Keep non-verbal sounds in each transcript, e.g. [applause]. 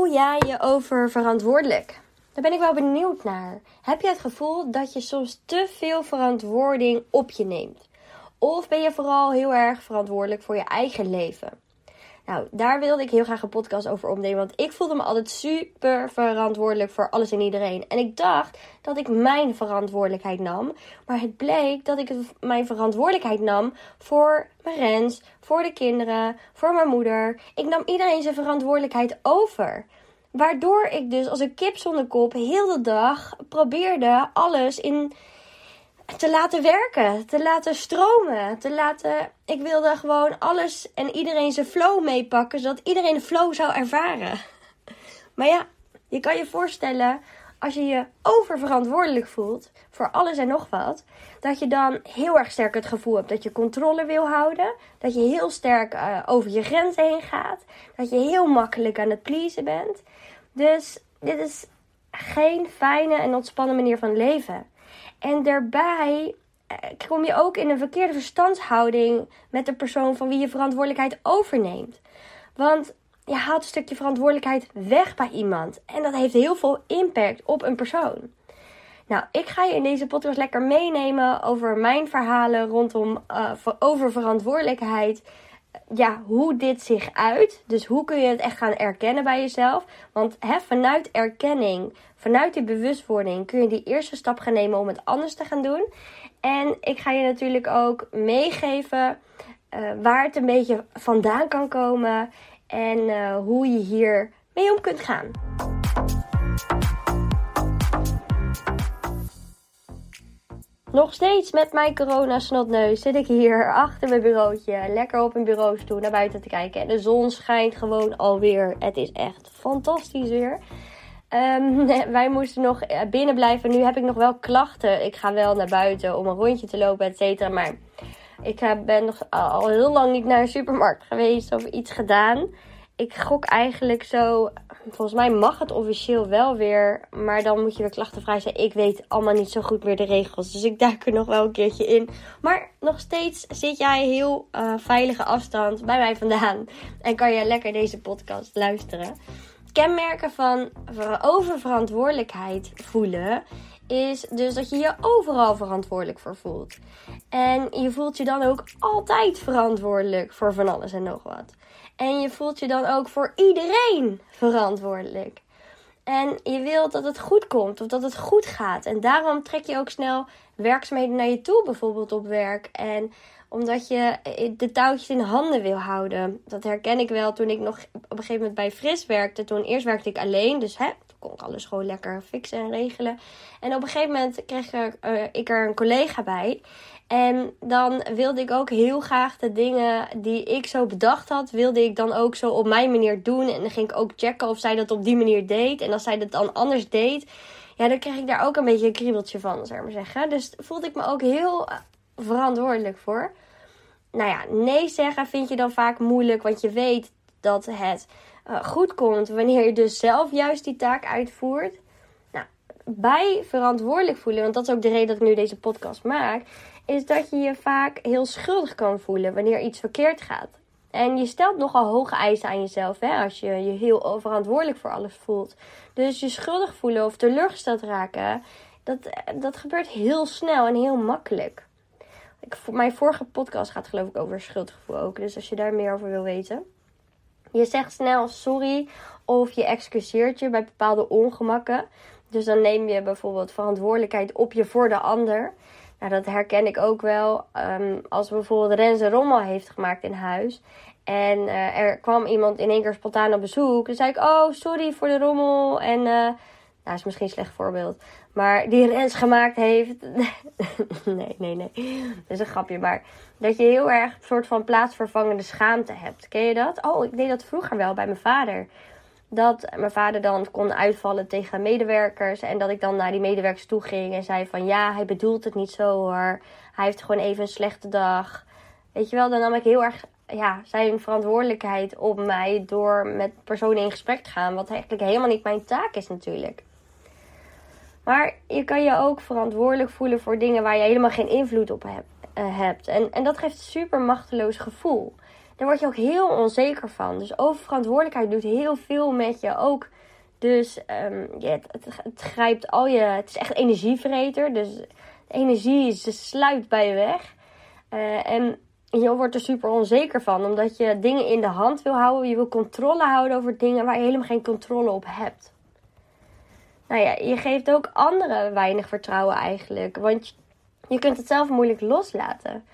voel jij je over verantwoordelijk? Daar ben ik wel benieuwd naar. Heb je het gevoel dat je soms te veel verantwoording op je neemt? Of ben je vooral heel erg verantwoordelijk voor je eigen leven? Nou, daar wilde ik heel graag een podcast over opnemen. Want ik voelde me altijd super verantwoordelijk voor alles en iedereen. En ik dacht dat ik mijn verantwoordelijkheid nam. Maar het bleek dat ik mijn verantwoordelijkheid nam voor mijn Rens, voor de kinderen, voor mijn moeder. Ik nam iedereen zijn verantwoordelijkheid over. Waardoor ik dus als een kip zonder kop heel de dag probeerde alles in te laten werken, te laten stromen, te laten. Ik wilde gewoon alles en iedereen zijn flow meepakken, zodat iedereen de flow zou ervaren. [laughs] Maar ja, je kan je voorstellen als je je oververantwoordelijk voelt voor alles en nog wat, dat je dan heel erg sterk het gevoel hebt dat je controle wil houden, dat je heel sterk uh, over je grenzen heen gaat, dat je heel makkelijk aan het pleasen bent. Dus dit is geen fijne en ontspannen manier van leven. En daarbij eh, kom je ook in een verkeerde verstandshouding met de persoon van wie je verantwoordelijkheid overneemt. Want je haalt een stukje verantwoordelijkheid weg bij iemand. En dat heeft heel veel impact op een persoon. Nou, ik ga je in deze podcast lekker meenemen over mijn verhalen rondom uh, over verantwoordelijkheid ja, hoe dit zich uit. Dus hoe kun je het echt gaan erkennen bij jezelf. Want hè, vanuit erkenning, vanuit die bewustwording, kun je die eerste stap gaan nemen om het anders te gaan doen. En ik ga je natuurlijk ook meegeven uh, waar het een beetje vandaan kan komen en uh, hoe je hier mee om kunt gaan. Nog steeds met mijn corona-snotneus zit ik hier achter mijn bureautje. Lekker op een bureaustoel naar buiten te kijken. En de zon schijnt gewoon alweer. Het is echt fantastisch weer. Um, [laughs] wij moesten nog eh, binnen blijven. Nu heb ik nog wel klachten. Ik ga wel naar buiten om een rondje te lopen, et cetera. Maar ik eh, ben nog al heel lang niet naar een supermarkt geweest of iets gedaan ik gok eigenlijk zo. Volgens mij mag het officieel wel weer. Maar dan moet je weer klachtenvrij zijn. Ik weet allemaal niet zo goed meer de regels. Dus ik duik er nog wel een keertje in. Maar nog steeds zit jij heel uh, veilige afstand bij mij vandaan. En kan je lekker deze podcast luisteren. Kenmerken van oververantwoordelijkheid voelen is dus dat je je overal verantwoordelijk voor voelt. En je voelt je dan ook altijd verantwoordelijk voor van alles en nog wat. En je voelt je dan ook voor iedereen verantwoordelijk. En je wilt dat het goed komt of dat het goed gaat. En daarom trek je ook snel werkzaamheden naar je toe, bijvoorbeeld op werk. En omdat je de touwtjes in handen wil houden. Dat herken ik wel toen ik nog op een gegeven moment bij Fris werkte. Toen eerst werkte ik alleen, dus hè, kon ik alles gewoon lekker fixen en regelen. En op een gegeven moment kreeg uh, ik er een collega bij. En dan wilde ik ook heel graag de dingen die ik zo bedacht had, wilde ik dan ook zo op mijn manier doen. En dan ging ik ook checken of zij dat op die manier deed. En als zij dat dan anders deed, ja, dan kreeg ik daar ook een beetje een kriebeltje van, zou ik maar zeggen. Dus voelde ik me ook heel eh, verantwoordelijk voor. Nou ja, nee zeggen vind je dan vaak moeilijk, want je weet dat het uh, goed komt wanneer je dus zelf juist die taak uitvoert. Nou, bij verantwoordelijk voelen, want dat is ook de reden dat ik nu deze podcast maak, is dat je je vaak heel schuldig kan voelen wanneer iets verkeerd gaat. En je stelt nogal hoge eisen aan jezelf hè, als je je heel verantwoordelijk voor alles voelt. Dus je schuldig voelen of teleurgesteld raken, dat, dat gebeurt heel snel en heel makkelijk. Ik, mijn vorige podcast gaat geloof ik over schuldgevoel ook. Dus als je daar meer over wil weten. Je zegt snel sorry of je excuseert je bij bepaalde ongemakken. Dus dan neem je bijvoorbeeld verantwoordelijkheid op je voor de ander. Nou, dat herken ik ook wel. Um, als bijvoorbeeld Renze rommel heeft gemaakt in huis. En uh, er kwam iemand in één keer spontaan op bezoek. Dan zei ik, oh, sorry voor de rommel. En, uh, nou, is misschien een slecht voorbeeld. Maar die Rens gemaakt heeft. [laughs] nee, nee, nee. Dat is een grapje. Maar dat je heel erg een soort van plaatsvervangende schaamte hebt. Ken je dat? Oh, ik deed dat vroeger wel bij mijn vader dat mijn vader dan kon uitvallen tegen medewerkers. En dat ik dan naar die medewerkers toe ging en zei van ja, hij bedoelt het niet zo hoor. Hij heeft gewoon even een slechte dag. Weet je wel, dan nam ik heel erg ja, zijn verantwoordelijkheid op mij door met personen in gesprek te gaan. Wat eigenlijk helemaal niet mijn taak is natuurlijk. Maar je kan je ook verantwoordelijk voelen voor dingen waar je helemaal geen invloed op hebt. Uh, hebt. En, en dat geeft een super machteloos gevoel. daar word je ook heel onzeker van. Dus oververantwoordelijkheid doet heel veel met je ook. Dus ja, het, grijpt al je. Het is echt energievreter. Dus energie ze sluit bij je weg. Uh, en je wordt er super onzeker van, omdat je dingen in de hand wil houden. Je wil controle houden over dingen waar je helemaal geen controle op hebt. Nou ja, je geeft ook anderen weinig vertrouwen eigenlijk. Want je kunt het zelf moeilijk loslaten.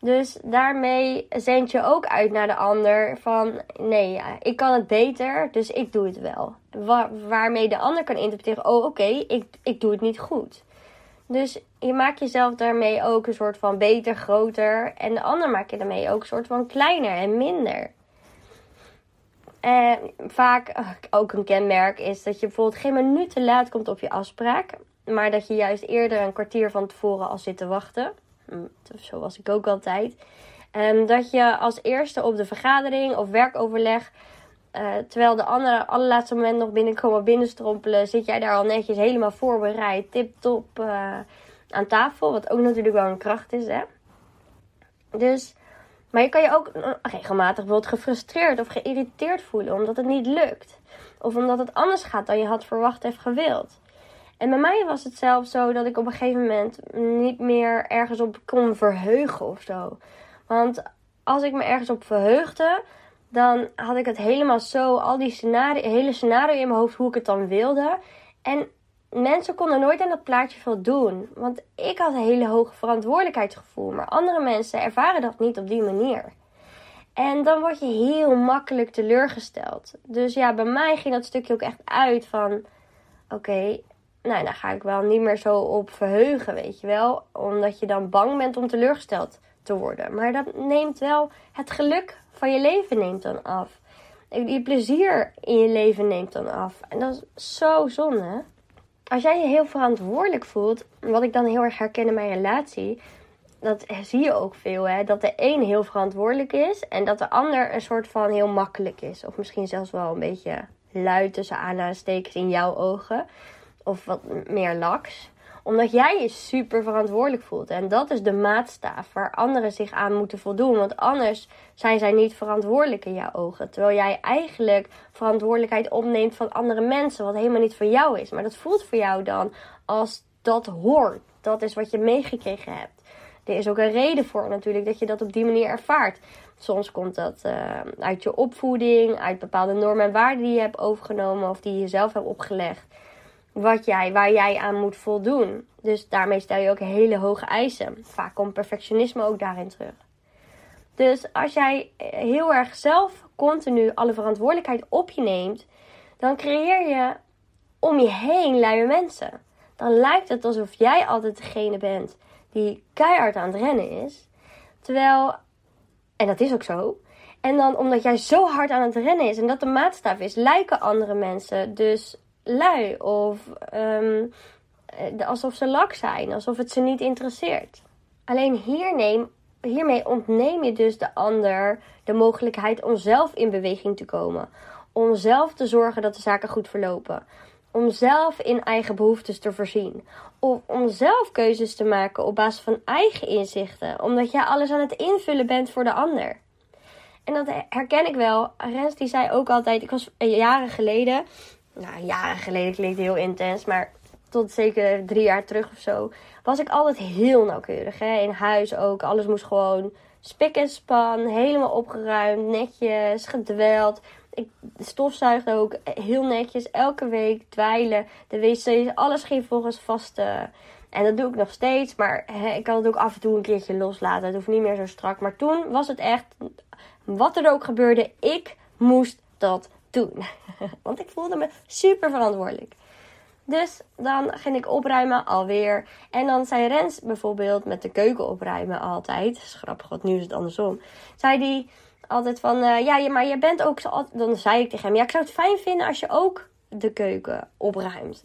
Dus daarmee zend je ook uit naar de ander van nee, ja, ik kan het beter, dus ik doe het wel. waarmee de ander kan interpreteren, oh oké, ik, ik doe het niet goed. Dus je maakt jezelf daarmee ook een soort van beter, groter. En de ander maak je daarmee ook een soort van kleiner en minder. En vaak eh, ook een kenmerk is dat je bijvoorbeeld geen minuut te laat komt op je afspraak. Maar dat je juist eerder een kwartier van tevoren al zit te wachten. Hm, zo was ik ook altijd. En dat je als eerste op de vergadering of werkoverleg uh, terwijl de anderen allerlaatste moment nog binnenkomen binnenstrompelen, zit jij daar al netjes helemaal voorbereid, tip-top uh, aan tafel. Wat ook natuurlijk wel een kracht is, hè. Dus, maar je kan je ook regelmatig bijvoorbeeld gefrustreerd of geïrriteerd voelen omdat het niet lukt. Of omdat het anders gaat dan je had verwacht of gewild. En bij mij was het zelfs zo dat ik op een gegeven moment niet meer ergens op kon verheugen of zo. Want als ik me ergens op verheugde, dan had ik het helemaal zo, al die scenario, hele scenario in mijn hoofd, hoe ik het dan wilde. En mensen konden nooit aan dat plaatje voldoen. Want ik had een hele hoge verantwoordelijkheidsgevoel. Maar andere mensen ervaren dat niet op die manier. En dan word je heel makkelijk teleurgesteld. Dus ja, bij mij ging dat stukje ook echt uit van... Oké, nou, dan ga ik wel niet meer zo op verheugen, weet je wel. Omdat je dan bang bent om teleurgesteld te worden. Maar dat neemt wel het geluk van je leven neemt dan af. Je plezier in je leven neemt dan af. En dat is zo zonde. Als jij je heel verantwoordelijk voelt, wat ik dan heel erg herken in mijn relatie, dat zie je ook veel, hè? dat de een heel verantwoordelijk is en dat de ander een soort van heel makkelijk is. Of misschien zelfs wel een beetje luid tussen aanhalingstekens in jouw ogen. Of wat meer laks omdat jij je super verantwoordelijk voelt. En dat is de maatstaaf waar anderen zich aan moeten voldoen. Want anders zijn zij niet verantwoordelijk in jouw ogen. Terwijl jij eigenlijk verantwoordelijkheid opneemt van andere mensen. Wat helemaal niet voor jou is. Maar dat voelt voor jou dan als dat hoort. Dat is wat je meegekregen hebt. Er is ook een reden voor natuurlijk dat je dat op die manier ervaart. Soms komt dat uh, uit je opvoeding, uit bepaalde normen en waarden die je hebt overgenomen of die je zelf hebt opgelegd wat jij, waar jij aan moet voldoen. Dus daarmee stel je ook hele hoge eisen. Vaak komt perfectionisme ook daarin terug. Dus als jij heel erg zelf continu alle verantwoordelijkheid op je neemt, dan creëer je om je heen luie mensen. Dan lijkt het alsof jij altijd degene bent die keihard aan het rennen is. Terwijl, en dat is ook zo. En dan omdat jij zo hard aan het rennen is en dat de maatstaf is, lijken andere mensen dus lui of um, alsof ze lak zijn, alsof het ze niet interesseert. Alleen hier neem, hiermee ontneem je dus de ander de mogelijkheid om zelf in beweging te komen. Om zelf te zorgen dat de zaken goed verlopen. Om zelf in eigen behoeftes te voorzien. Of om zelf keuzes te maken op basis van eigen inzichten. Omdat jij alles aan het invullen bent voor de ander. En dat herken ik wel. Rens die zei ook altijd, ik was jaren geleden nou, jaren geleden klinkt heel intens, maar tot zeker drie jaar terug of zo, was ik altijd heel nauwkeurig. Hè? In huis ook. Alles moest gewoon spik en span, helemaal opgeruimd, netjes, gedweld. Ik stofzuigde ook heel netjes, elke week dweilen. De wc's, alles ging volgens vaste. En dat doe ik nog steeds, maar hè, ik kan het ook af en toe een keertje loslaten. Het hoeft niet meer zo strak. Maar toen was het echt, wat er ook gebeurde, ik moest dat [laughs] Want ik voelde me super verantwoordelijk. Dus dan ging ik opruimen alweer. En dan zei Rens bijvoorbeeld met de keuken opruimen altijd. Schrappig, want nu is het andersom. Zei die altijd van, uh, ja, maar je bent ook zo... Dan zei ik tegen hem, ja, ik zou het fijn vinden als je ook de keuken opruimt.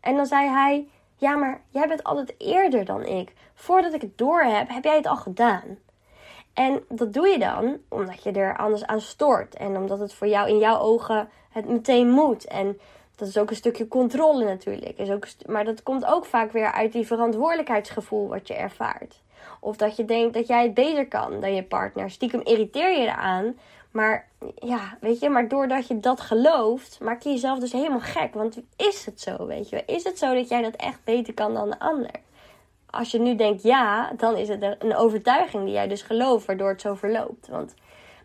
En dan zei hij, ja, maar jij bent altijd eerder dan ik. Voordat ik het door heb, heb jij het al gedaan. En dat doe je dan omdat je er anders aan stoort. En omdat het voor jou in jouw ogen het meteen moet. En dat is ook een stukje controle natuurlijk. Is ook, maar dat komt ook vaak weer uit die verantwoordelijkheidsgevoel wat je ervaart. Of dat je denkt dat jij het beter kan dan je partner. Stiekem irriteer je eraan. Maar ja, weet je, maar doordat je dat gelooft, maak je jezelf dus helemaal gek. Want is het zo, weet je? Is het zo dat jij dat echt beter kan dan de ander? Als je nu denkt ja, dan is het een overtuiging die jij dus gelooft, waardoor het zo verloopt. Want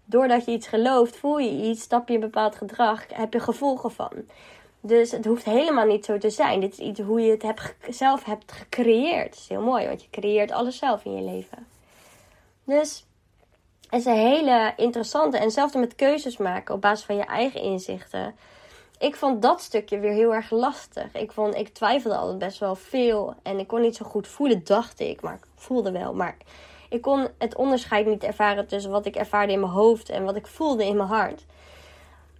doordat je iets gelooft, voel je iets, stap je een bepaald gedrag, heb je gevolgen van. Dus het hoeft helemaal niet zo te zijn. Dit is iets hoe je het hebt, zelf hebt gecreëerd. Dat is heel mooi, want je creëert alles zelf in je leven. Dus het is een hele interessante. En hetzelfde met keuzes maken op basis van je eigen inzichten. Ik vond dat stukje weer heel erg lastig. Ik, vond, ik twijfelde altijd best wel veel. En ik kon niet zo goed voelen, dacht ik. Maar ik voelde wel. Maar ik kon het onderscheid niet ervaren tussen wat ik ervaarde in mijn hoofd en wat ik voelde in mijn hart.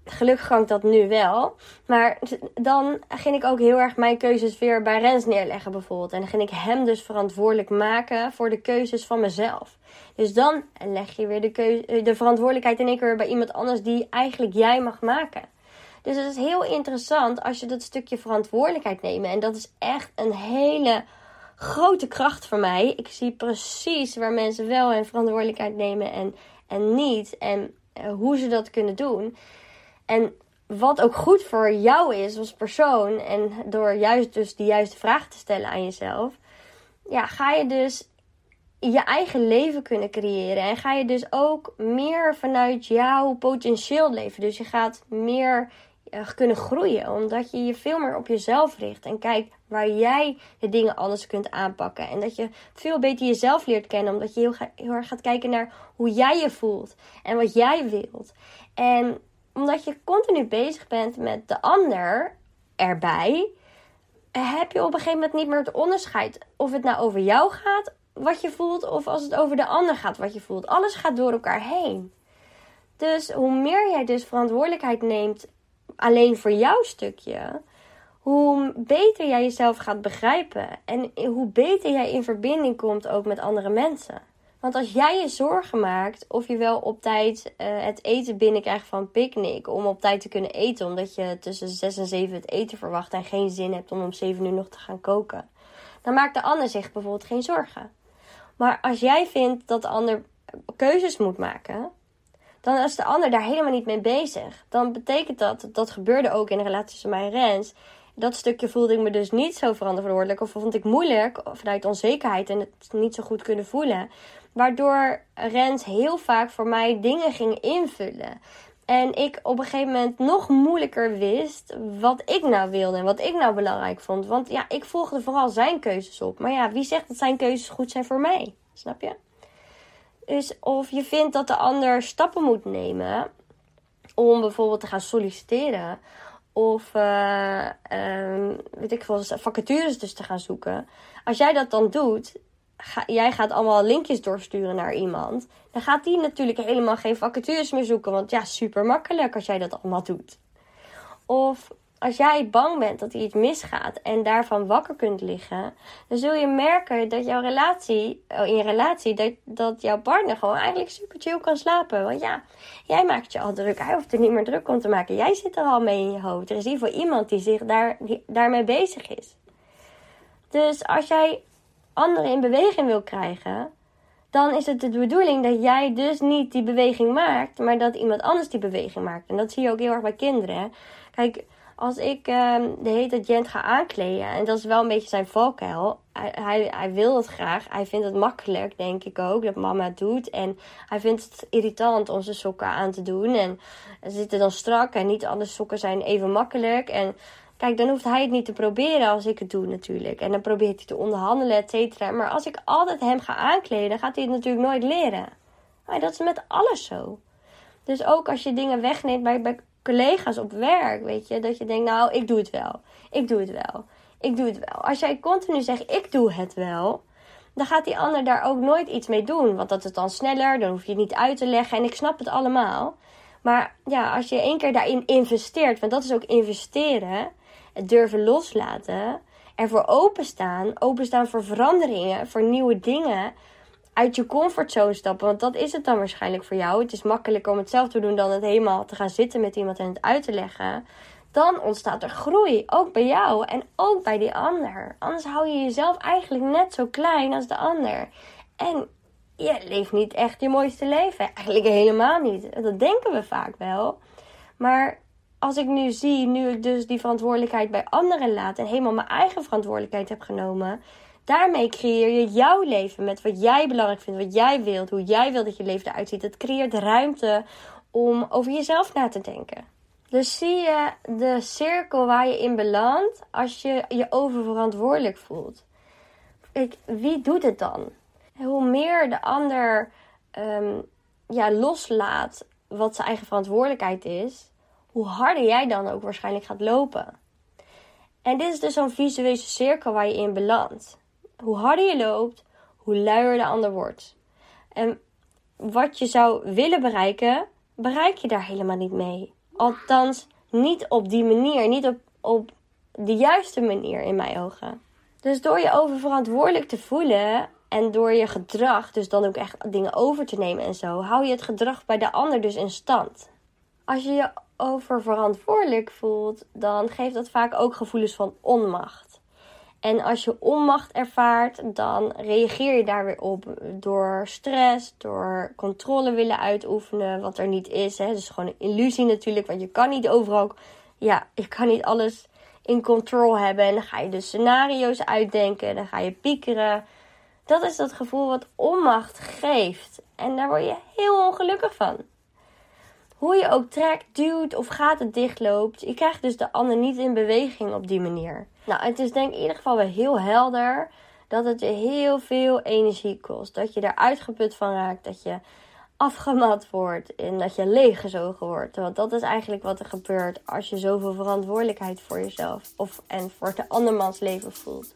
Gelukkig kan ik dat nu wel. Maar dan ging ik ook heel erg mijn keuzes weer bij Rens neerleggen, bijvoorbeeld. En dan ging ik hem dus verantwoordelijk maken voor de keuzes van mezelf. Dus dan leg je weer de, de verantwoordelijkheid in één keer bij iemand anders die eigenlijk jij mag maken. Dus het is heel interessant als je dat stukje verantwoordelijkheid neemt. En dat is echt een hele grote kracht voor mij. Ik zie precies waar mensen wel hun verantwoordelijkheid nemen en, en niet. En uh, hoe ze dat kunnen doen. En wat ook goed voor jou is als persoon. En door juist dus de juiste vragen te stellen aan jezelf. Ja, ga je dus je eigen leven kunnen creëren. En ga je dus ook meer vanuit jouw potentieel leven. Dus je gaat meer kunnen groeien. Omdat je je veel meer op jezelf richt. En kijkt waar jij de dingen anders kunt aanpakken. En dat je veel beter jezelf leert kennen. Omdat je heel, heel erg gaat kijken naar hoe jij je voelt. En wat jij wilt. En omdat je continu bezig bent met de ander erbij. Heb je op een gegeven moment niet meer het onderscheid of het nou over jou gaat, wat je voelt, of als het over de ander gaat, wat je voelt. Alles gaat door elkaar heen. Dus hoe meer jij dus verantwoordelijkheid neemt alleen voor jouw stukje, hoe beter jij jezelf gaat begrijpen en hoe beter jij in verbinding komt ook met andere mensen. Want als jij je zorgen maakt of je wel op tijd uh, het eten binnenkrijgt van picknick, om op tijd te kunnen eten, omdat je tussen 6 en 7 het eten verwacht en geen zin hebt om om 7 uur nog te gaan koken, dan maakt de ander zich bijvoorbeeld geen zorgen. Maar als jij vindt dat de ander keuzes moet maken, dan is de ander daar helemaal niet mee bezig. Dan betekent dat, dat gebeurde ook in de relatie tussen mij en Rens. Dat stukje voelde ik me dus niet zo verantwoordelijk. Of vond ik moeilijk vanuit onzekerheid en het niet zo goed kunnen voelen. Waardoor Rens heel vaak voor mij dingen ging invullen. En ik op een gegeven moment nog moeilijker wist wat ik nou wilde en wat ik nou belangrijk vond. Want ja, ik volgde vooral zijn keuzes op. Maar ja, wie zegt dat zijn keuzes goed zijn voor mij? Snap je? Dus of je vindt dat de ander stappen moet nemen om bijvoorbeeld te gaan solliciteren. Of uh, weet ik veel, vacatures dus te gaan zoeken. Als jij dat dan doet, jij gaat allemaal linkjes doorsturen naar iemand. Dan gaat die natuurlijk helemaal geen vacatures meer zoeken. Want ja, super makkelijk als jij dat allemaal doet. Of als jij bang bent dat er iets misgaat en daarvan wakker kunt liggen, dan zul je merken dat jouw relatie, oh, in je relatie, dat, dat jouw partner gewoon eigenlijk super chill kan slapen. Want ja, jij maakt je al druk. Hij hoeft er niet meer druk om te maken. Jij zit er al mee in je hoofd. Er is in ieder geval iemand die zich daar, die, daarmee bezig is. Dus als jij anderen in beweging wil krijgen, dan is het de bedoeling dat jij dus niet die beweging maakt, maar dat iemand anders die beweging maakt. En dat zie je ook heel erg bij kinderen. Kijk, als ik uh, de hele Gent ga aankleden, en dat is wel een beetje zijn valkuil. Hij, hij, wil het graag. Hij vindt het makkelijk, denk ik ook, dat mama het doet. En hij vindt het irritant om zijn sokken aan te doen. En ze zitten dan strak en niet alle sokken zijn even makkelijk. En kijk, dan hoeft hij het niet te proberen als ik het doe natuurlijk. En dan probeert hij te onderhandelen, et cetera. Maar als ik altijd hem ga aankleden, gaat hij het natuurlijk nooit leren. Maar dat is met alles zo. Dus ook als je dingen wegneemt bij collega's op werk, weet je. Dat je denkt, nou, ik doe het wel. Ik doe het wel. Ik doe het wel. Als jij continu zegt, ik doe het wel, dan gaat die ander daar ook nooit iets mee doen. Want dat is dan sneller, dan hoef je het niet uit te leggen. En ik snap het allemaal. Maar ja, als je één keer daarin investeert, want dat is ook investeren, het durven loslaten, ervoor openstaan, openstaan voor veranderingen, voor nieuwe dingen uit je comfortzone stappen. Want dat is het dan waarschijnlijk voor jou. Het is makkelijker om het zelf te doen dan het helemaal te gaan zitten met iemand en het uit te leggen. Dan ontstaat er groei. Ook bij jou en ook bij die ander. Anders hou je jezelf eigenlijk net zo klein als de ander. En je leeft niet echt je mooiste leven. Eigenlijk helemaal niet. Dat denken we vaak wel. Maar als ik nu zie, nu ik dus die verantwoordelijkheid bij anderen laat en helemaal mijn eigen verantwoordelijkheid heb genomen, daarmee creëer je jouw leven met wat jij belangrijk vindt, wat jij wilt, hoe jij wilt dat je leven eruit ziet. Het creëert ruimte om over jezelf na te denken. Dus zie je de cirkel waar je in belandt als je je oververantwoordelijk voelt. Kijk, wie doet het dan? Hoe meer de ander um, ja, loslaat wat zijn eigen verantwoordelijkheid is, hoe harder jij dan ook waarschijnlijk gaat lopen. En dit is dus zo'n visuele cirkel waar je in belandt. Hoe harder je loopt, hoe luier de ander wordt. En wat je zou willen bereiken, bereik je daar helemaal niet mee. Althans, niet op die manier, niet op, op de juiste manier in mijn ogen. Dus door je oververantwoordelijk te voelen en door je gedrag, dus dan ook echt dingen over te nemen en zo, hou je het gedrag bij de ander dus in stand. Als je je oververantwoordelijk voelt, dan geeft dat vaak ook gevoelens van onmacht. En als je onmacht ervaart, dan reageer je daar weer op door stress, door controle willen uitoefenen, wat er niet is. Hè. Dus gewoon een illusie natuurlijk, want je kan niet overal, ja, je kan niet alles in control hebben. En dan ga je dus scenario's uitdenken, dan ga je piekeren. Dat is dat gevoel wat onmacht geeft. En daar word je heel ongelukkig van hoe je ook trekt, duwt of gaten dichtloopt, je krijgt dus de ander niet in beweging op die manier. Nou, het is denk ik in ieder geval wel heel helder dat het je heel veel energie kost. Dat je er uitgeput van raakt, dat je afgemat wordt en dat je leeggezogen wordt. Want dat is eigenlijk wat er gebeurt als je zoveel verantwoordelijkheid voor jezelf of en voor de andermans leven voelt.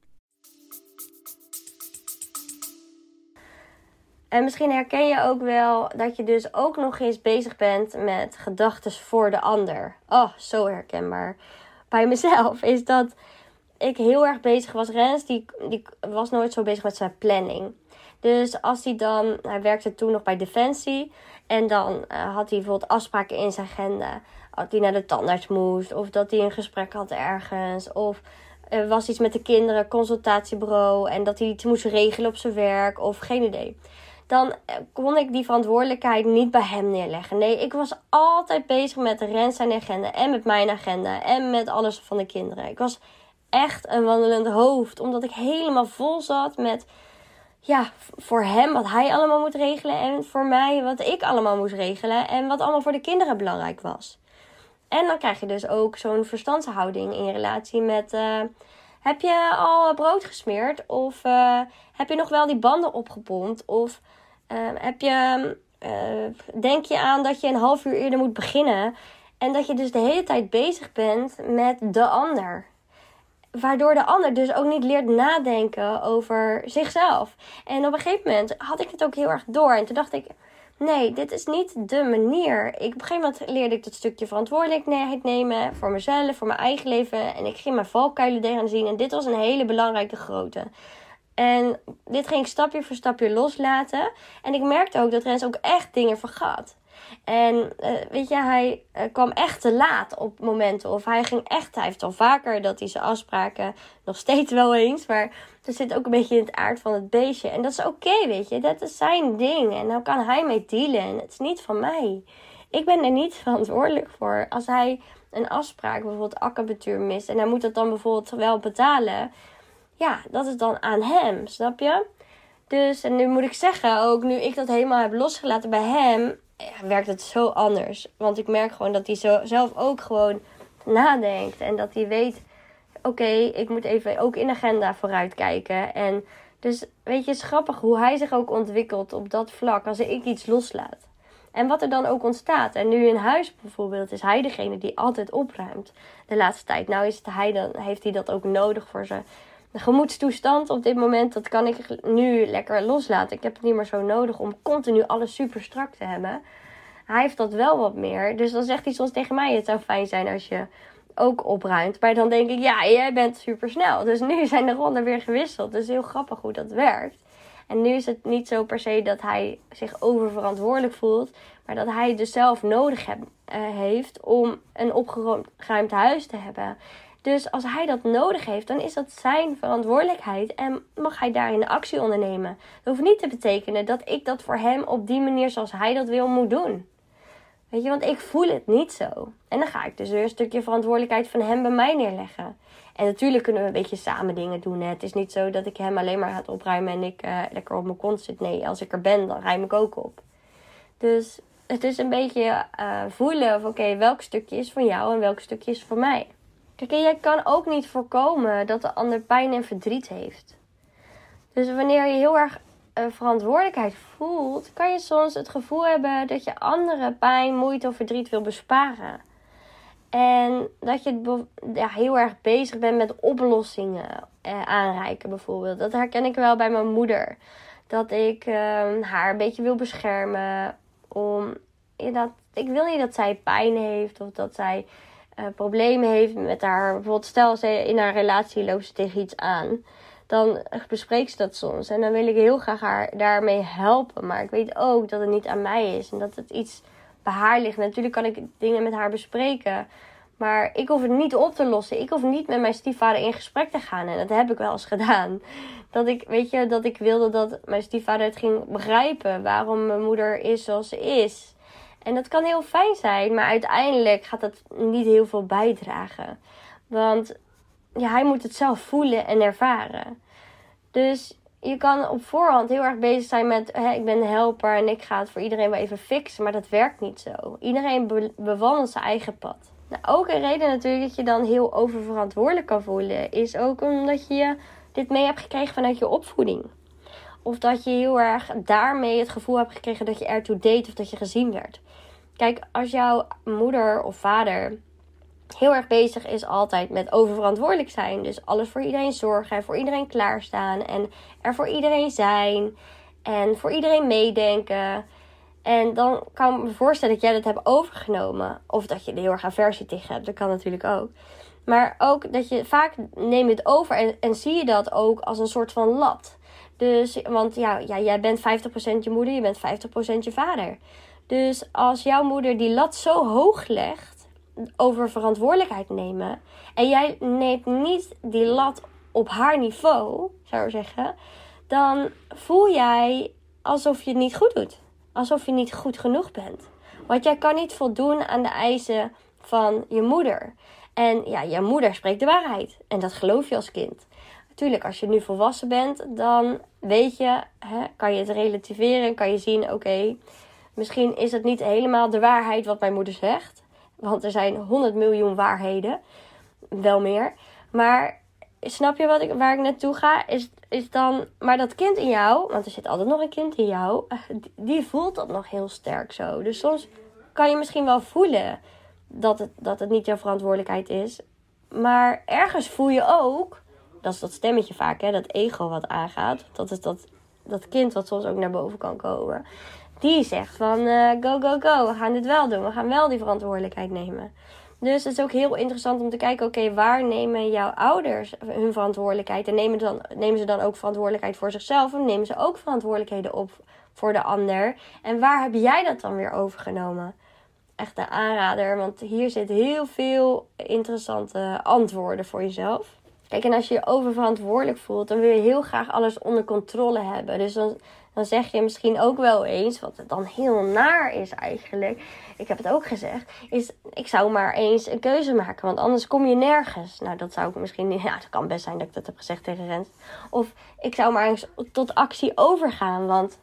En misschien herken je ook wel dat je dus ook nog eens bezig bent met gedachten voor de ander. Oh, zo herkenbaar. Bij mezelf [laughs] is dat ik heel erg bezig was. Rens, die, die was nooit zo bezig met zijn planning. Dus als hij dan, hij werkte toen nog bij Defensie. En dan uh, had hij bijvoorbeeld afspraken in zijn agenda. Dat hij naar de tandarts moest. Of dat hij een gesprek had ergens. Of er was iets met de kinderen, consultatiebureau. En dat hij iets moest regelen op zijn werk. Of geen idee dan eh, kon ik die verantwoordelijkheid niet bij hem neerleggen. Nee, ik was altijd bezig met Rens zijn agenda en met mijn agenda en met alles van de kinderen. Ik was echt een wandelend hoofd, omdat ik helemaal vol zat met ja, voor hem wat hij allemaal moet regelen en voor mij wat ik allemaal moest regelen en wat allemaal voor de kinderen belangrijk was. En dan krijg je dus ook zo'n verstandshouding in relatie met. Uh, heb je al brood gesmeerd? Of uh, heb je nog wel die banden opgepompt? Of heb je, uh, denk je aan dat je een half uur eerder moet beginnen. En dat je dus de hele tijd bezig bent met de ander. Waardoor de ander dus ook niet leert nadenken over zichzelf. En op een gegeven moment had ik het ook heel erg door. En toen dacht ik, nee, dit is niet de manier. Ik, op een gegeven moment leerde ik dat stukje verantwoordelijkheid nemen voor mezelf, voor mijn eigen leven. En ik ging mijn valkuilen tegen zien. En dit was een hele belangrijke grote. En dit ging ik stapje voor stapje loslaten. En ik merkte ook dat Rens ook echt dingen vergat. En uh, weet je, hij uh, kwam echt te laat op momenten. Of hij ging echt, hij heeft al vaker dat hij zijn afspraken nog steeds wel eens. Maar er zit ook een beetje in het aard van het beestje. En dat is oké, weet je. Dat is zijn ding. En nou kan hij mee dealen. En het is niet van mij. Ik ben er niet [laughs] verantwoordelijk voor. Als hij een afspraak, bijvoorbeeld acupunctuur mist. En hij moet dat dan bijvoorbeeld wel betalen ja, dat is dan aan hem, snap je? Dus, en nu moet ik zeggen, ook nu ik dat helemaal heb losgelaten bij hem, ja, werkt het zo anders. Want ik merk gewoon dat hij zo, zelf ook gewoon nadenkt. En dat hij weet, oké, ik moet even ook in agenda vooruit kijken. En Dus weet je, het is grappig hoe hij zich ook ontwikkelt op dat vlak als ik iets loslaat. En wat er dan ook ontstaat. En nu in huis bijvoorbeeld is hij degene die altijd opruimt de laatste tijd. Nou is het hij dan, heeft hij dat ook nodig voor zijn gemoedstoestand op dit moment. Dat kan ik nu lekker loslaten. Ik heb het niet meer zo nodig om continu alles super strak te hebben. Hij heeft dat wel wat meer. Dus dan zegt hij soms tegen mij: Het zou fijn zijn als je ook opruimt. Maar dan denk ik: Ja, jij bent super snel. Dus nu zijn de ronden weer gewisseld. Dus heel grappig hoe dat werkt. En nu is het niet zo per se dat hij zich oververantwoordelijk voelt, maar dat hij dus zelf nodig uh, heeft om een opgeruimd huis te hebben. Dus als hij dat nodig heeft, dan is dat zijn verantwoordelijkheid en mag hij daarin actie ondernemen. Dat hoeft niet te betekenen dat ik dat voor hem op die manier zoals hij dat wil moet doen. Weet je, want ik voel het niet zo. En dan ga ik dus weer een stukje verantwoordelijkheid van hem bij mij neerleggen. En natuurlijk kunnen we een beetje samen dingen doen. Hè. Het is niet zo dat ik hem alleen maar ga opruimen en ik uh, lekker op mijn kont zit. Nee, als ik er ben, dan ruim ik ook op. Dus het is een beetje uh, voelen of oké, welk stukje is van jou en welk stukje is van mij. Kijk, jij kan ook niet voorkomen dat de ander pijn en verdriet heeft. Dus wanneer je heel erg uh, verantwoordelijkheid voelt, kan je soms het gevoel hebben dat je andere pijn, moeite of verdriet wil besparen. En dat je heel erg bezig bent met oplossingen eh, aanreiken, bijvoorbeeld. Dat herken ik wel bij mijn moeder. Dat ik uh, haar een beetje wil beschermen. Om, dat, ik wil niet dat zij pijn heeft of dat zij uh, problemen heeft met haar. Bijvoorbeeld, stel ze in haar relatie loopt ze tegen iets aan. Dan bespreekt ze dat soms. En dan wil ik heel graag haar daarmee helpen. Maar ik weet ook dat het niet aan mij is. En dat het iets bij haar ligt. Natuurlijk kan ik dingen met haar bespreken. Maar ik hoef het niet op te lossen. Ik hoef niet met mijn stiefvader in gesprek te gaan. En dat heb ik wel eens gedaan. Dat ik, weet je, dat ik wilde dat mijn stiefvader het ging begrijpen. Waarom mijn moeder is zoals ze is. En dat kan heel fijn zijn. Maar uiteindelijk gaat dat niet heel veel bijdragen. Want ja, hij moet het zelf voelen en ervaren. Dus je kan op voorhand heel erg bezig zijn met: hè, ik ben helper en ik ga het voor iedereen wel even fixen. Maar dat werkt niet zo. Iedereen be bewandelt zijn eigen pad. Nou, ook een reden natuurlijk dat je dan heel oververantwoordelijk kan voelen, is ook omdat je dit mee hebt gekregen vanuit je opvoeding. Of dat je heel erg daarmee het gevoel hebt gekregen dat je ertoe deed of dat je gezien werd. Kijk, als jouw moeder of vader heel erg bezig is altijd met oververantwoordelijk zijn. Dus alles voor iedereen zorgen en voor iedereen klaarstaan. En er voor iedereen zijn. En voor iedereen meedenken. En dan kan ik me voorstellen dat jij dat hebt overgenomen. Of dat je er heel erg aversie tegen hebt. Dat kan natuurlijk ook. Maar ook dat je vaak neem je het over en, en zie je dat ook als een soort van lat. Dus, want ja, ja, jij bent 50% je moeder, je bent 50% je vader. Dus als jouw moeder die lat zo hoog legt over verantwoordelijkheid nemen. En jij neemt niet die lat op haar niveau, zou ik zeggen. Dan voel jij alsof je het niet goed doet alsof je niet goed genoeg bent. Want jij kan niet voldoen aan de eisen van je moeder. En ja, je moeder spreekt de waarheid. En dat geloof je als kind. Natuurlijk, als je nu volwassen bent, dan weet je, hè, kan je het relativeren. Kan je zien, oké, misschien is het niet helemaal de waarheid wat mijn moeder zegt. Want er zijn 100 miljoen waarheden. Wel meer. Maar snap je wat ik, waar ik naartoe ga? Is, is dan, maar dat kind in jou, want er zit altijd nog een kind in jou, die voelt dat nog heel sterk zo. Dus soms kan je misschien wel voelen dat het, dat het niet jouw verantwoordelijkheid is. Maar ergens voel je ook, dat is dat stemmetje vaak, hè, dat ego wat aangaat. Dat is dat, dat kind wat soms ook naar boven kan komen. Die zegt van uh, go, go, go, we gaan dit wel doen. We gaan wel die verantwoordelijkheid nemen. Dus het is ook heel interessant om te kijken, oké, waar nemen jouw ouders hun verantwoordelijkheid? En nemen, dan, nemen ze dan ook verantwoordelijkheid voor zichzelf? Of nemen ze ook verantwoordelijkheden op voor de ander? En waar heb jij dat dan weer overgenomen? Echt een aanrader, want hier zit heel veel interessante antwoorden voor jezelf. Kijk, en als je je oververantwoordelijk voelt, dan wil je heel graag alles onder controle hebben. Dus dan dan zeg je misschien ook wel eens, wat het dan heel naar is eigenlijk. Ik heb het ook gezegd, is ik zou maar eens een keuze maken, want anders kom je nergens. Nou, dat zou ik misschien niet, ja, het kan best zijn dat ik dat heb gezegd tegen Rens. Of ik zou maar eens tot actie overgaan, want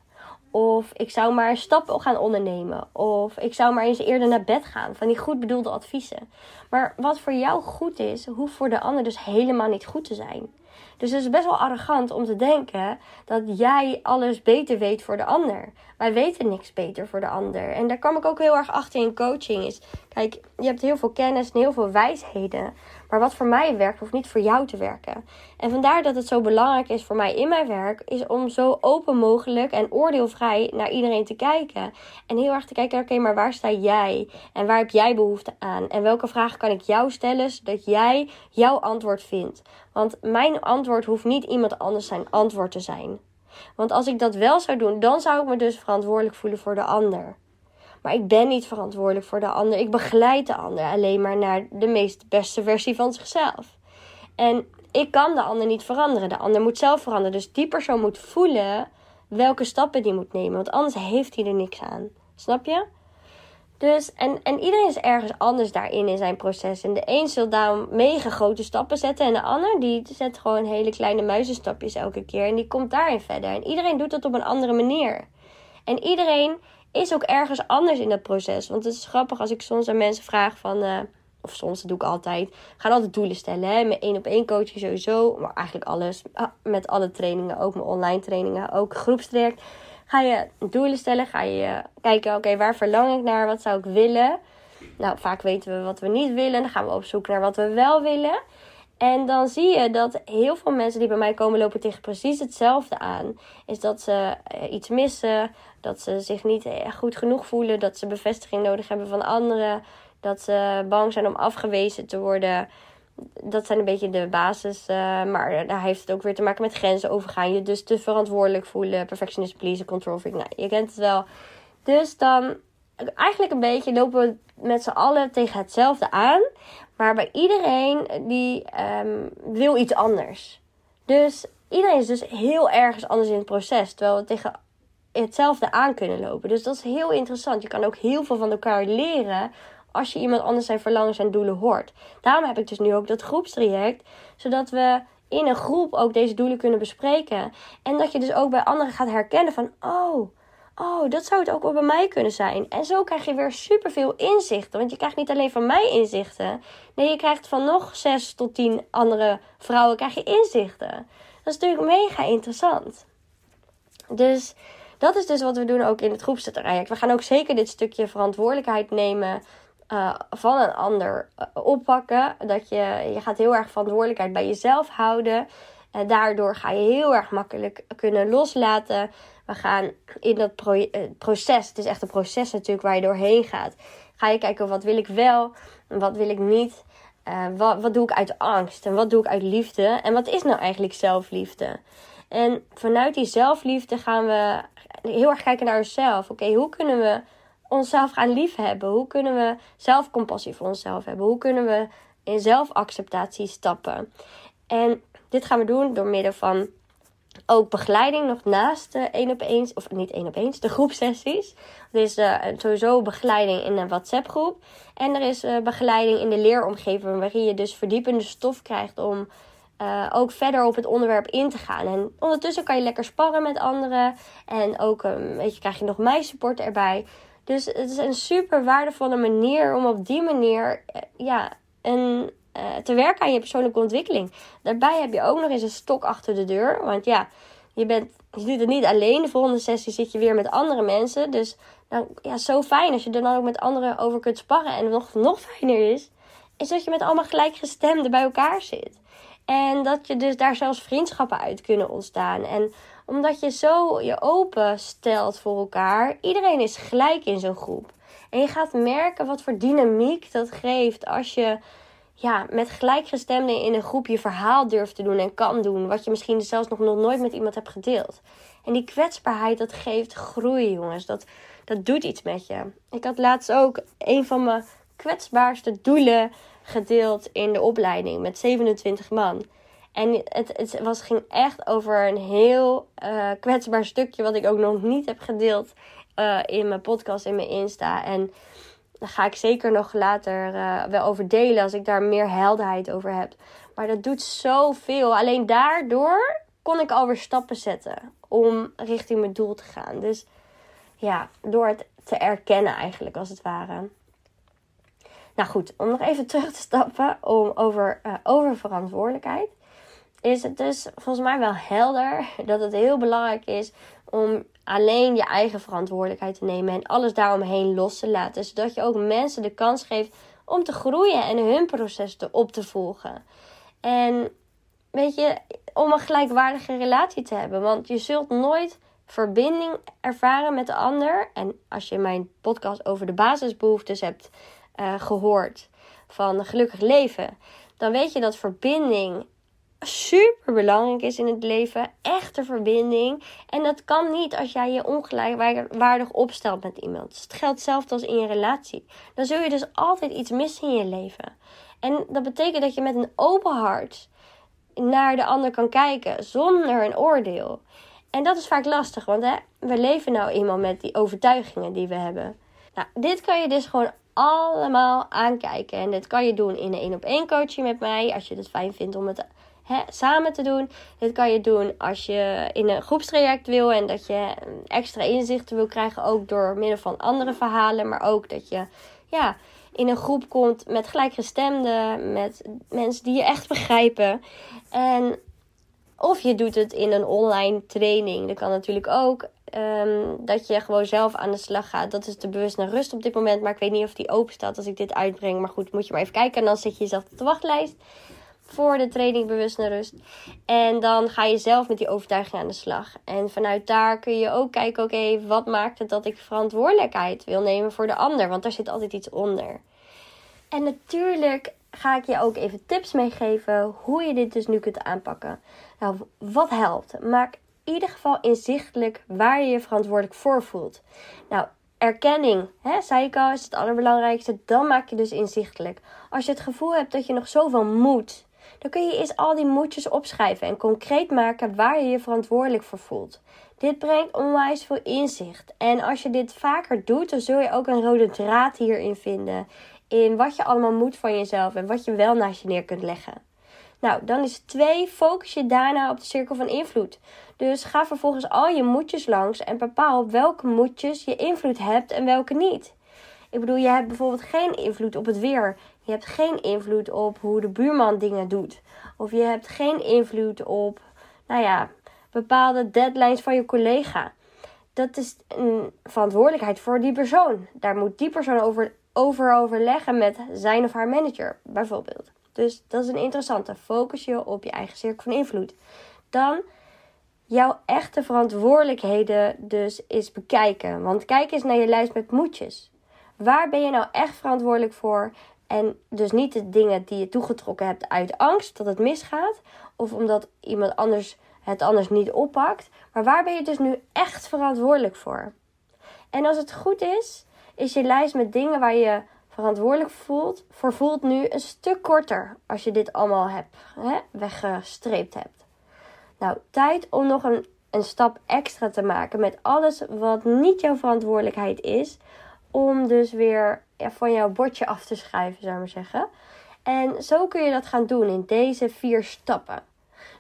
of ik zou maar een stap gaan ondernemen. Of ik zou maar eens eerder naar bed gaan. Van die goed bedoelde adviezen. Maar wat voor jou goed is, hoeft voor de ander dus helemaal niet goed te zijn. Dus het is best wel arrogant om te denken dat jij alles beter weet voor de ander. Wij weten niks beter voor de ander. En daar kwam ik ook heel erg achter in coaching. Is, je hebt heel veel kennis en heel veel wijsheden. Maar wat voor mij werkt, hoeft niet voor jou te werken. En vandaar dat het zo belangrijk is voor mij in mijn werk, is om zo open mogelijk en oordeelvrij naar iedereen te kijken. En heel erg te kijken, oké, maar waar sta jij? En waar heb jij behoefte aan? En welke vragen kan ik jou stellen, zodat jij jouw antwoord vindt? Want mijn antwoord hoeft niet iemand anders zijn antwoord te zijn. Want als ik dat wel zou doen, dan zou ik me dus verantwoordelijk voelen voor de ander. Maar ik ben niet verantwoordelijk voor de ander. Ik begeleid de ander alleen maar naar de meest beste versie van zichzelf. En ik kan de ander niet veranderen. De ander moet zelf veranderen. Dus die persoon moet voelen welke stappen die moet nemen. Want anders heeft hij er niks aan. Snap je? Dus, en, en iedereen is ergens anders daarin in zijn proces. En de een zult daarom mega grote stappen zetten. En de ander die zet gewoon hele kleine muizenstapjes elke keer. En die komt daarin verder. En iedereen doet dat op een andere manier. En iedereen is ook ergens anders in dat proces. Want het is grappig als ik soms aan mensen vraag van... Uh, of soms, dat doe ik altijd. Gaan altijd doelen stellen. Hè? Met één op één coaching sowieso. Maar eigenlijk alles. Ah, met alle trainingen. Ook mijn online trainingen. Ook groepstraject. Ga je doelen stellen. Ga je kijken, oké, waar verlang ik naar? Wat zou ik willen? Nou, vaak weten we wat we niet willen. Dan gaan we op zoek naar wat we wel willen. En dan zie je dat heel veel mensen die bij mij komen lopen tegen precies hetzelfde aan. Is dat ze eh, iets missen, dat ze zich niet goed genoeg voelen, dat ze bevestiging nodig hebben van anderen, dat ze bang zijn om afgewezen te worden. Dat zijn een beetje de basis. Uh, maar daar heeft het ook weer te maken met grenzen overgaan. Je dus te verantwoordelijk voelen, perfectionist, pleasen, control. Nou, je kent het wel. Dus dan eigenlijk een beetje lopen we met z'n allen tegen hetzelfde aan. Maar bij iedereen die um, wil iets anders. Dus iedereen is dus heel ergens anders in het proces. Terwijl we tegen hetzelfde aan kunnen lopen. Dus dat is heel interessant. Je kan ook heel veel van elkaar leren als je iemand anders zijn verlangens en doelen hoort. Daarom heb ik dus nu ook dat groepstraject. Zodat we in een groep ook deze doelen kunnen bespreken. En dat je dus ook bij anderen gaat herkennen van... Oh, oh, dat zou het ook wel bij mij kunnen zijn. En zo krijg je weer superveel inzichten. Want je krijgt niet alleen van mij inzichten. Nee, je krijgt van nog zes tot tien andere vrouwen krijg je inzichten. Dat is natuurlijk mega interessant. Dus dat is dus wat we doen ook in het groepstraject. We gaan ook zeker dit stukje verantwoordelijkheid nemen uh, van een ander uh, oppakken. Dat je, je gaat heel erg verantwoordelijkheid bij jezelf houden. En daardoor ga je heel erg makkelijk kunnen loslaten. We gaan in dat pro proces, het is echt een proces natuurlijk waar je doorheen gaat. Ga je kijken wat wil ik wel en wat wil ik niet. Uh, wat, wat doe ik uit angst en wat doe ik uit liefde? En wat is nou eigenlijk zelfliefde? En vanuit die zelfliefde gaan we heel erg kijken naar onszelf. Oké, hoe kunnen we onszelf gaan liefhebben? Hoe kunnen we zelfcompassie voor onszelf hebben? Hoe kunnen we in zelfacceptatie stappen? En dit gaan we doen door middel van ook begeleiding nog naast de één op eens, of niet één op eens, de groepsessies. Er is uh, sowieso begeleiding in een WhatsApp groep. En er is uh, begeleiding in de leeromgeving, waarin je dus verdiepende stof krijgt om uh, ook verder op het onderwerp in te gaan. En ondertussen kan je lekker sparren met anderen. En ook um, weet je, krijg je nog mij support erbij. Dus het is een super waardevolle manier om op die manier ja, een uh, te werken aan je persoonlijke ontwikkeling. Daarbij heb je ook nog eens een stok achter de deur. Want ja, je, bent, je doet het niet alleen. De volgende sessie zit je weer met andere mensen. Dus dan, ja, zo fijn als je er dan ook met anderen over kunt sparren. En nog, nog fijner is, is dat je met allemaal gelijkgestemden bij elkaar zit. En dat je dus daar zelfs vriendschappen uit kunnen ontstaan. En omdat je zo je open stelt voor elkaar, iedereen is gelijk in zo'n groep. En je gaat merken wat voor dynamiek dat geeft als je ja, met gelijkgestemden in een groep je verhaal durft te doen en kan doen. Wat je misschien zelfs nog, nooit met iemand hebt gedeeld. En die kwetsbaarheid, dat geeft groei, jongens. Dat, dat doet iets met je. Ik had laatst ook een van mijn kwetsbaarste doelen gedeeld in de opleiding met 27 man. En het, het was, ging echt over een heel uh, kwetsbaar stukje wat ik ook nog niet heb gedeeld uh, in mijn podcast, in mijn Insta. En daar ga ik zeker nog later uh, wel over delen als ik daar meer helderheid over heb. Maar dat doet zoveel. Alleen daardoor kon ik alweer stappen zetten om richting mijn doel te gaan. Dus ja, door het te erkennen eigenlijk als het ware. Nou goed, om nog even terug te stappen om over, uh, over verantwoordelijkheid. Is het dus volgens mij wel helder dat het heel belangrijk is om alleen je eigen verantwoordelijkheid te nemen en alles daaromheen los te laten. Zodat je ook mensen de kans geeft om te groeien en hun proces te, op te volgen. En weet je, om een gelijkwaardige relatie te hebben. Want je zult nooit verbinding ervaren met de ander. En als je mijn podcast over de basisbehoeftes hebt uh, gehoord van gelukkig leven, dan weet je dat verbinding super belangrijk is in het leven. Echte verbinding. En dat kan niet als jij je ongelijkwaardig opstelt met iemand. Dus het geldt zelfs als in je relatie. Dan zul je dus altijd iets missen in je leven. En dat betekent dat je met een open hart naar de ander kan kijken zonder een oordeel. En dat is vaak lastig, want hè, we leven nou eenmaal met die overtuigingen die we hebben. Nou, dit kan je dus gewoon allemaal aankijken. En dit kan je doen in een één op één coaching met mij, als je het fijn vindt om het hè, samen te doen. Dit kan je doen als je in een groepstraject wil en dat je extra inzichten wil krijgen, ook door middel van andere verhalen, maar ook dat je ja, in een groep komt met gelijkgestemden, met mensen die je echt begrijpen. En of je doet het in een online training. Dat kan natuurlijk ook. Ehm, dat je gewoon zelf aan de slag gaat. Dat is de bewust naar rust op dit moment. Maar ik weet niet of die open staat als ik dit uitbreng. Maar goed, moet je maar even kijken. En dan zet je jezelf op de wachtlijst voor de training bewust rust. En dan ga je zelf met die overtuiging aan de slag. En vanuit daar kun je ook kijken, oké, wat maakt het dat ik verantwoordelijkheid wil nemen voor de ander? Want daar zit altijd iets onder. En natuurlijk ga ik je ook even tips meegeven hoe je dit dus nu kunt aanpakken. Nou, wat helpt? Maak in ieder geval inzichtelijk waar je je verantwoordelijk voor voelt. Nou, erkenning, hè, zei ik al, is het allerbelangrijkste. Dan maak je dus inzichtelijk. Als je het gevoel hebt dat je nog zoveel moet, dan kun je eerst al die moedjes opschrijven en concreet maken waar je je verantwoordelijk voor voelt. Dit brengt onwijs veel inzicht. En als je dit vaker doet, dan zul je ook een rode draad hierin vinden. In wat je allemaal moet van jezelf en wat je wel naast je neer kunt leggen. Nou, dan is twee, focus je daarna op de cirkel van invloed. Dus ga vervolgens al je moedjes langs en bepaal welke moedjes je invloed hebt en welke niet. Ik bedoel, je hebt bijvoorbeeld geen invloed op het weer. Je hebt geen invloed op hoe de buurman dingen doet. Of je hebt geen invloed op, nou ja, bepaalde deadlines van je collega. Dat is een verantwoordelijkheid voor die persoon. Daar moet die persoon over, over overleggen met zijn of haar manager, bijvoorbeeld. Dus dat is een interessante. Focus je op je eigen cirkel van invloed. Dan jouw echte verantwoordelijkheden dus is bekijken. Want kijk eens naar je lijst met moedjes. Waar ben je nou echt verantwoordelijk voor? En dus niet de dingen die je toegetrokken hebt uit angst dat het misgaat. Of omdat iemand anders het anders niet oppakt. Maar waar ben je dus nu echt verantwoordelijk voor? En als het goed is, is je lijst met dingen waar je verantwoordelijk voelt, voor voelt nu een stuk korter als je dit allemaal hebt, hè, weggestreept hebt. Nou, tijd om nog een, een stap extra te maken met alles wat niet jouw verantwoordelijkheid is. Om dus weer van jouw bordje af te schrijven, zou ik maar zeggen. En zo kun je dat gaan doen in deze vier stappen.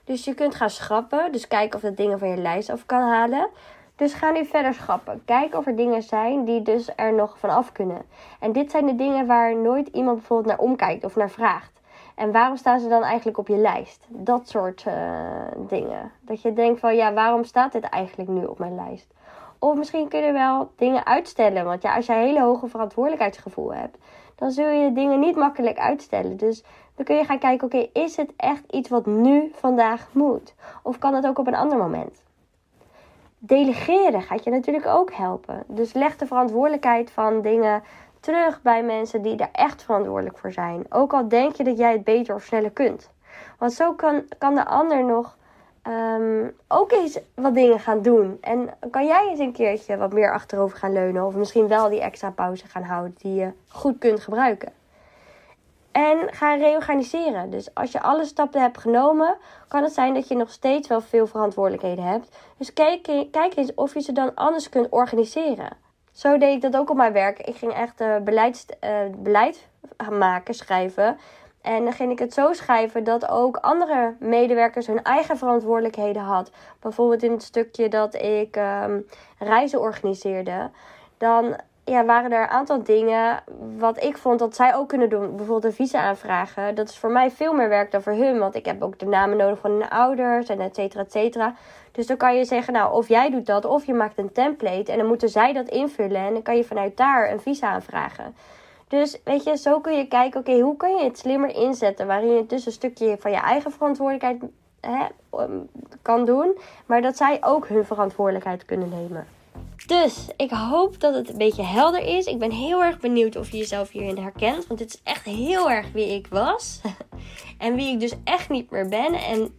Dus je kunt gaan schrappen. Dus kijken of dat dingen van je lijst af kan halen. Dus ga nu verder schappen. Kijk of er dingen zijn die dus er nog van af kunnen. En dit zijn de dingen waar nooit iemand bijvoorbeeld naar omkijkt of naar vraagt. En waarom staan ze dan eigenlijk op je lijst? Dat soort uh, dingen. Dat je denkt van ja, waarom staat dit eigenlijk nu op mijn lijst? Of misschien kun je wel dingen uitstellen. Want ja, als je een hele hoge verantwoordelijkheidsgevoel hebt, dan zul je dingen niet makkelijk uitstellen. Dus dan kun je gaan kijken, oké, is het echt iets wat nu vandaag moet? Of kan het ook op een ander moment? Delegeren gaat je natuurlijk ook helpen. Dus leg de verantwoordelijkheid van dingen terug bij mensen die daar echt verantwoordelijk voor zijn. Ook al denk je dat jij het beter of sneller kunt. Want zo kan, kan de ander nog um, ook eens wat dingen gaan doen. En kan jij eens een keertje wat meer achterover gaan leunen. Of misschien wel die extra pauze gaan houden die je goed kunt gebruiken. En ga reorganiseren. Dus als je alle stappen hebt genomen, kan het zijn dat je nog steeds wel veel verantwoordelijkheden hebt. Dus kijk, kijk eens of je ze dan anders kunt organiseren. Zo deed ik dat ook op mijn werk. Ik ging echt uh, beleid maken, schrijven. En dan ging ik het zo schrijven dat ook andere medewerkers hun eigen verantwoordelijkheden had. Bijvoorbeeld in het stukje dat ik um, reizen organiseerde. Dan ja, waren er een aantal dingen wat ik vond dat zij ook kunnen doen. Bijvoorbeeld een visa aanvragen. Dat is voor mij veel meer werk dan voor hun. Want ik heb ook de namen nodig van hun ouders en et cetera, et cetera. Dus dan kan je zeggen, nou, of jij doet dat, of je maakt een template. En dan moeten zij dat invullen. En dan kan je vanuit daar een visa aanvragen. Dus weet je, zo kun je kijken, oké, hoe kan je het slimmer inzetten? Waarin je dus een stukje van je eigen verantwoordelijkheid hè, kan doen. Maar dat zij ook hun verantwoordelijkheid kunnen nemen. Dus ik hoop dat het een beetje helder is. Ik ben heel erg benieuwd of je jezelf hierin herkent. Want dit is echt heel erg wie ik was. [laughs] en wie ik dus echt niet meer ben. En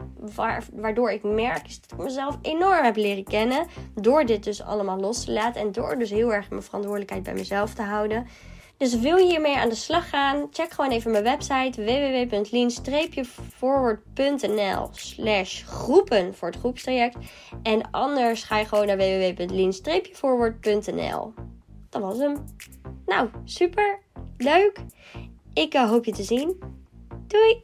waardoor ik merk is dat ik mezelf enorm heb leren kennen. Door dit dus allemaal los te laten. En door dus heel erg mijn verantwoordelijkheid bij mezelf te houden. Dus wil je hiermee aan de slag gaan? Check gewoon even mijn website www.lean-forward.nl slash groepen voor het groepstraject. En anders ga je gewoon naar www.lean-forward.nl Dat was hem. Nou, super. Leuk. Ik eh, hoop je te zien. Doei!